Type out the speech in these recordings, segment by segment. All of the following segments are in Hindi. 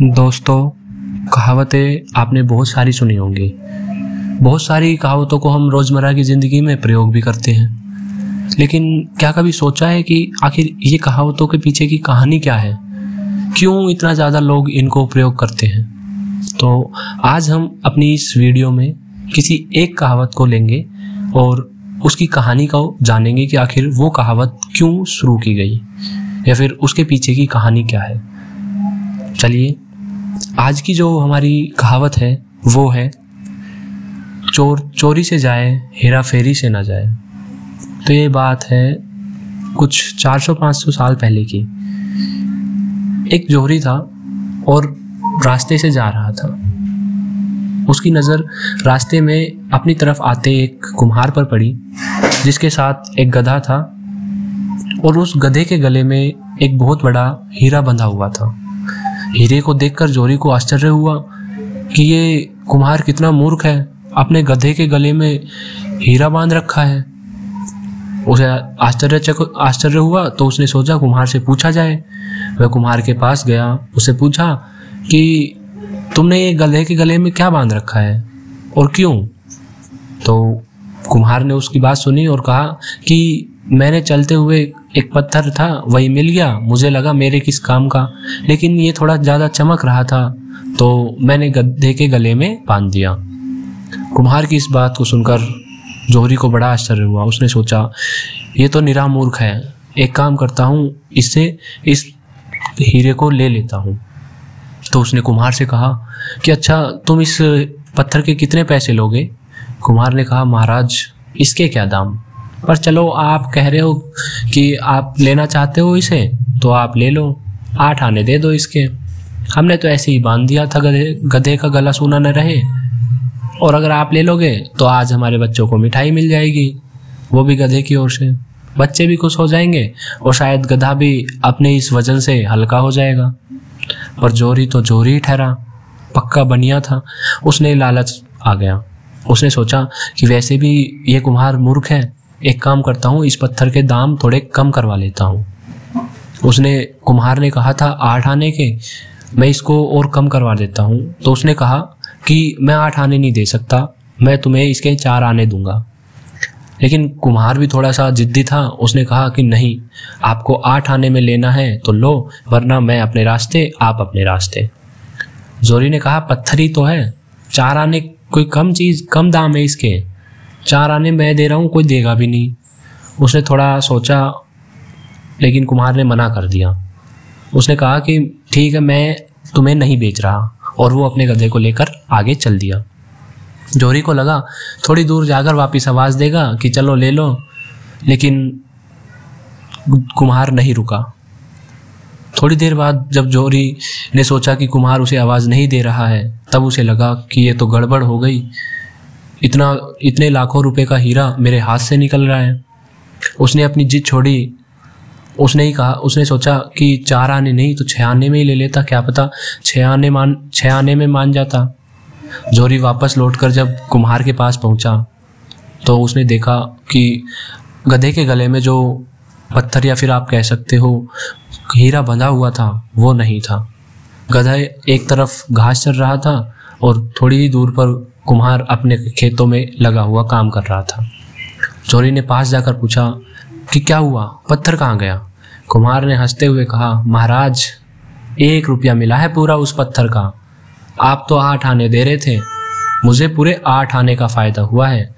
दोस्तों, कहावतें आपने बहुत सारी सुनी होंगी। बहुत सारी कहावतों को हम रोज़मर्रा की ज़िंदगी में प्रयोग भी करते हैं। लेकिन क्या कभी सोचा है कि आखिर ये कहावतों के पीछे की कहानी क्या है? क्यों इतना ज़्यादा लोग इनको प्रयोग करते हैं? तो आज हम अपनी इस वीडियो में किसी एक कहावत को लेंगे और उसकी कहानी को जानेंगे कि आखिर वो कहावत क्यों शुरू की गई या फिर उसके पीछे की कहानी क्या है। चलिए आज की जो हमारी कहावत है, वो है, चोर, चोरी से जाए हेरा फेरी से ना जाए। तो ये बात है कुछ 400-500 साल पहले की। एक जोहरी था और रास्ते से जा रहा था। उसकी नज़र रास्ते में अपनी तरफ़ आते एक कुम्हार पर पड़ी, जिसके साथ एक गधा था और उस गधे के गले में एक बहुत बड़ा हीरा बंधा हुआ था। हीरे को देखकर जोरी को आश्चर्य हुआ कि ये कुम्हार कितना मूर्ख है। अपने गधे के गले में हीरा बाँध रखा है। उसे आश्चर्य आश्चर्य हुआ तो उसने सोचा कुम्हार से पूछा जाए। वह कुम्हार के पास गया, उसे पूछा कि तुमने ये गधे के गले में क्या बाँध रखा है और क्यों? तो कुम्हार ने उसकी बात सुनी और कहा कि मैंने चलते हुए एक पत्थर था, वही मिल गया। मुझे लगा मेरे किस काम का। लेकिन ये थोड़ा ज़्यादा चमक रहा था तो मैंने गद्दे के गले में बाँध दिया। कुम्हार की इस बात को सुनकर जोहरी को बड़ा आश्चर्य हुआ। उसने सोचा, ये तो निरा मूर्ख है। एक काम करता हूँ इससे इस हीरे को ले लेता हूँ। तो उसने कुम्हार से कहा, कि अच्छा तुम इस पत्थर के कितने पैसे लोगे? कुम्हार ने कहा, महाराज, इसके क्या दाम? पर चलो, आप कह रहे हो कि आप लेना चाहते हो इसे तो आप ले लो। आठ आने दे दो इसके। हमने तो ऐसे ही बाँध दिया था, गधे गधे का गला सूना न रहे। और अगर आप ले लोगे तो आज हमारे बच्चों को मिठाई मिल जाएगी, वो भी गधे की ओर से। बच्चे भी खुश हो जाएँगे, और शायद गधा भी अपने इस वज़न से हल्का हो जाएगा। पर जोरी तो जोरी ठहरा, पक्का बनिया था। उसने लालच आ गया। उसने सोचा कि वैसे भी ये कुम्हार मूर्ख है एक काम करता हूँ, इस पत्थर के दाम थोड़े कम करवा लेता हूँ। उसने, कुम्हार ने कहा था आठ आने के, मैं इसको और कम करवा देता हूँ। तो उसने कहा कि मैं आठ आने नहीं दे सकता, मैं तुम्हें इसके चार आने दूँगा। लेकिन कुम्हार भी थोड़ा सा जिद्दी था, उसने कहा कि नहीं, आपको आठ आने में लेना है तो लो, वरना मैं अपने रास्ते, आप अपने रास्ते। जोरी ने कहा, पत्थर ही तो है, चार आने कोई कम चीज़, कम दाम है इसके। चार आने मैं दे रहा हूँ, कोई देगा भी नहीं। उसने थोड़ा सोचा, लेकिन कुमार ने मना कर दिया। उसने कहा कि ठीक है, मैं तुम्हें नहीं बेच रहा, और वो अपने गधे को लेकर आगे चल दिया। जोरी को लगा, थोड़ी दूर जाकर वापस आवाज़ देगा कि चलो ले लो, लेकिन कुम्हार नहीं रुका। थोड़ी देर बाद जब जोरी ने सोचा कि कुम्हार उसे आवाज़ नहीं दे रहा है, तब उसे लगा कि ये तो गड़बड़ हो गई। इतना, इतने लाखों रुपए का हीरा मेरे हाथ से निकल रहा है। उसने अपनी जिद छोड़ी। उसने ही कहा, उसने सोचा कि चार आने नहीं तो छः आने में ही ले लेता, क्या पता छः आने मान छः आने में मान जाता। जोरी वापस लौटकर जब कुम्हार के पास पहुँचा तो उसने देखा कि गधे के गले में जो पत्थर या फिर आप कह सकते हो, हीरा बंधा हुआ था, वो नहीं था। गधा एक तरफ़ घास चल रहा था और थोड़ी ही दूर पर कुम्हार अपने खेतों में लगा हुआ काम कर रहा था। चोरी ने पास जाकर पूछा, कि क्या हुआ? पत्थर कहाँ गया? कुम्हार ने हँसते हुए कहा, महाराज, एक रुपया मिला है पूरा उस पत्थर का। आप तो आठ आने दे रहे थे। मुझे पूरे आठ आने का फ़ायदा हुआ है।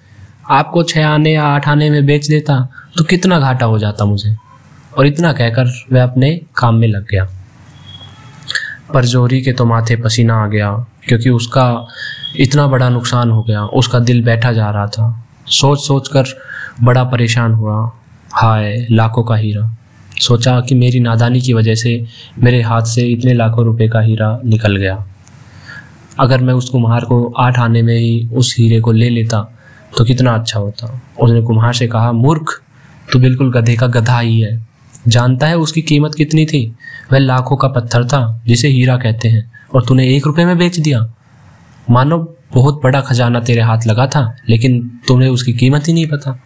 आपको छः आने या आठ आने में बेच देता तो कितना घाटा हो जाता मुझे? और इतना कहकर वह अपने काम में लग गया। पर जोरी के तो माथे पसीना आ गया। क्योंकि उसका इतना बड़ा नुकसान हो गया, उसका दिल बैठा जा रहा था। सोच सोच कर बड़ा परेशान हुआ, हाय, लाखों का हीरा। सोचा कि मेरी नादानी की वजह से मेरे हाथ से इतने लाखों रुपए का हीरा निकल गया। अगर मैं उस कुम्हार को आठ आने में ही उस हीरे को ले लेता तो कितना अच्छा होता। उसने कुम्हार से कहा, मूर्ख तो बिल्कुल गधे का गधा ही है। जानता है उसकी कीमत कितनी थी? वह लाखों का पत्थर था, जिसे हीरा कहते हैं। और तूने एक रुपए में बेच दिया। मानो बहुत बड़ा खजाना तेरे हाथ लगा था, लेकिन तुम्हें उसकी कीमत ही नहीं पता।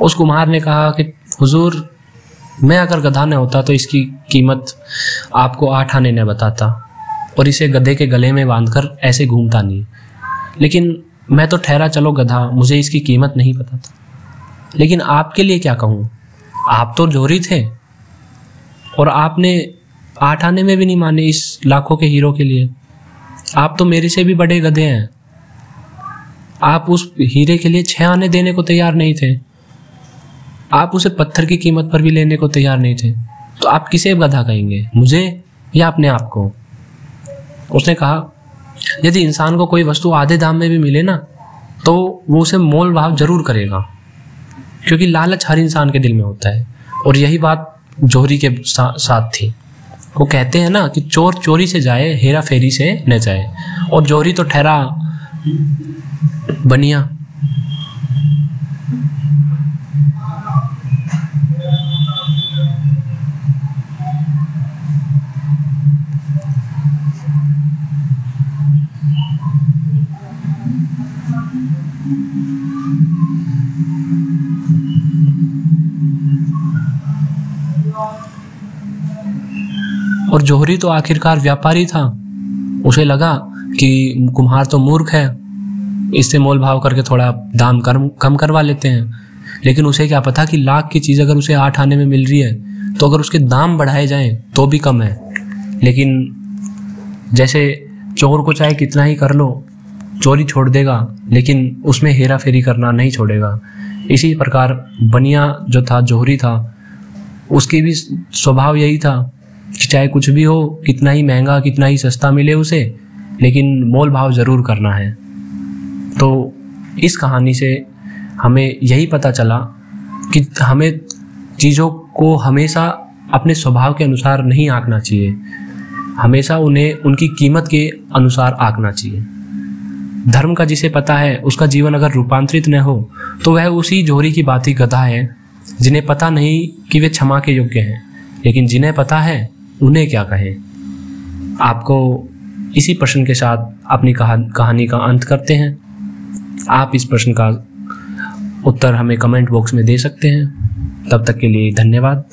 उस कुम्हार ने कहा कि, हुजूर, मैं अगर गधा न होता तो इसकी कीमत आपको आठ आने न बताता, और इसे गधे के गले में बांधकर ऐसे घूमता नहीं। लेकिन मैं तो ठहरा, चलो गधा, मुझे इसकी कीमत नहीं पता था। लेकिन आपके लिए क्या कहूँ? आप तो जोरी थे, और आपने आठ आने में भी नहीं माने इस लाखों के हीरो के लिए। आप तो मेरे से भी बड़े गधे हैं। आप उस हीरे के लिए छह आने देने को तैयार नहीं थे। आप उसे पत्थर की कीमत पर भी लेने को तैयार नहीं थे। तो आप किसे गधा कहेंगे? मुझे या अपने आप को? उसने कहा, यदि इंसान को कोई वस्तु आधे दाम में भी मिले ना तो वो उसे मोल भाव ज़रूर करेगा। क्योंकि लालच हर इंसान के दिल में होता है। और यही बात जोहरी के साथ थी। वो कहते हैं ना कि चोर चोरी से जाए, हेरा फेरी से न जाए। और जोहरी तो ठहरा बनिया। और जोहरी तो आखिरकार व्यापारी था। उसे लगा कि कुम्हार तो मूर्ख है। इससे मोल भाव करके थोड़ा दाम कर, कम करवा लेते हैं। लेकिन उसे क्या पता कि लाख की चीज़ अगर उसे आठ आने में मिल रही है तो अगर उसके दाम बढ़ाए जाएँ तो भी कम है। लेकिन जैसे चोर को चाहे कितना ही कर लो चोरी छोड़ देगा लेकिन उसमें हेरा फेरी करना नहीं छोड़ेगा। इसी प्रकार बनिया जो था जोहरी था उसकी भी स्वभाव यही था चाहे कुछ भी हो, कितना ही महँगा, कितना ही सस्ता मिले उसे, लेकिन मोल भाव ज़रूर करना है। तो इस कहानी से हमें यही पता चला कि हमें चीज़ों को हमेशा अपने स्वभाव के अनुसार नहीं आंकना चाहिए। हमेशा उन्हें, उनकी कीमत के अनुसार आंकना चाहिए। धर्म का जिसे पता है, उसका जीवन अगर रूपांतरित न हो तो वह उसी जोहरी की बात ही गधा है, जिन्हें पता नहीं कि वे क्षमा के योग्य हैं। लेकिन जिन्हें पता है उन्हें क्या कहें? आपको इसी प्रश्न के साथ अपनी कहानी का अंत करते हैं। आप इस प्रश्न का उत्तर हमें कमेंट बॉक्स में दे सकते हैं। तब तक के लिए धन्यवाद।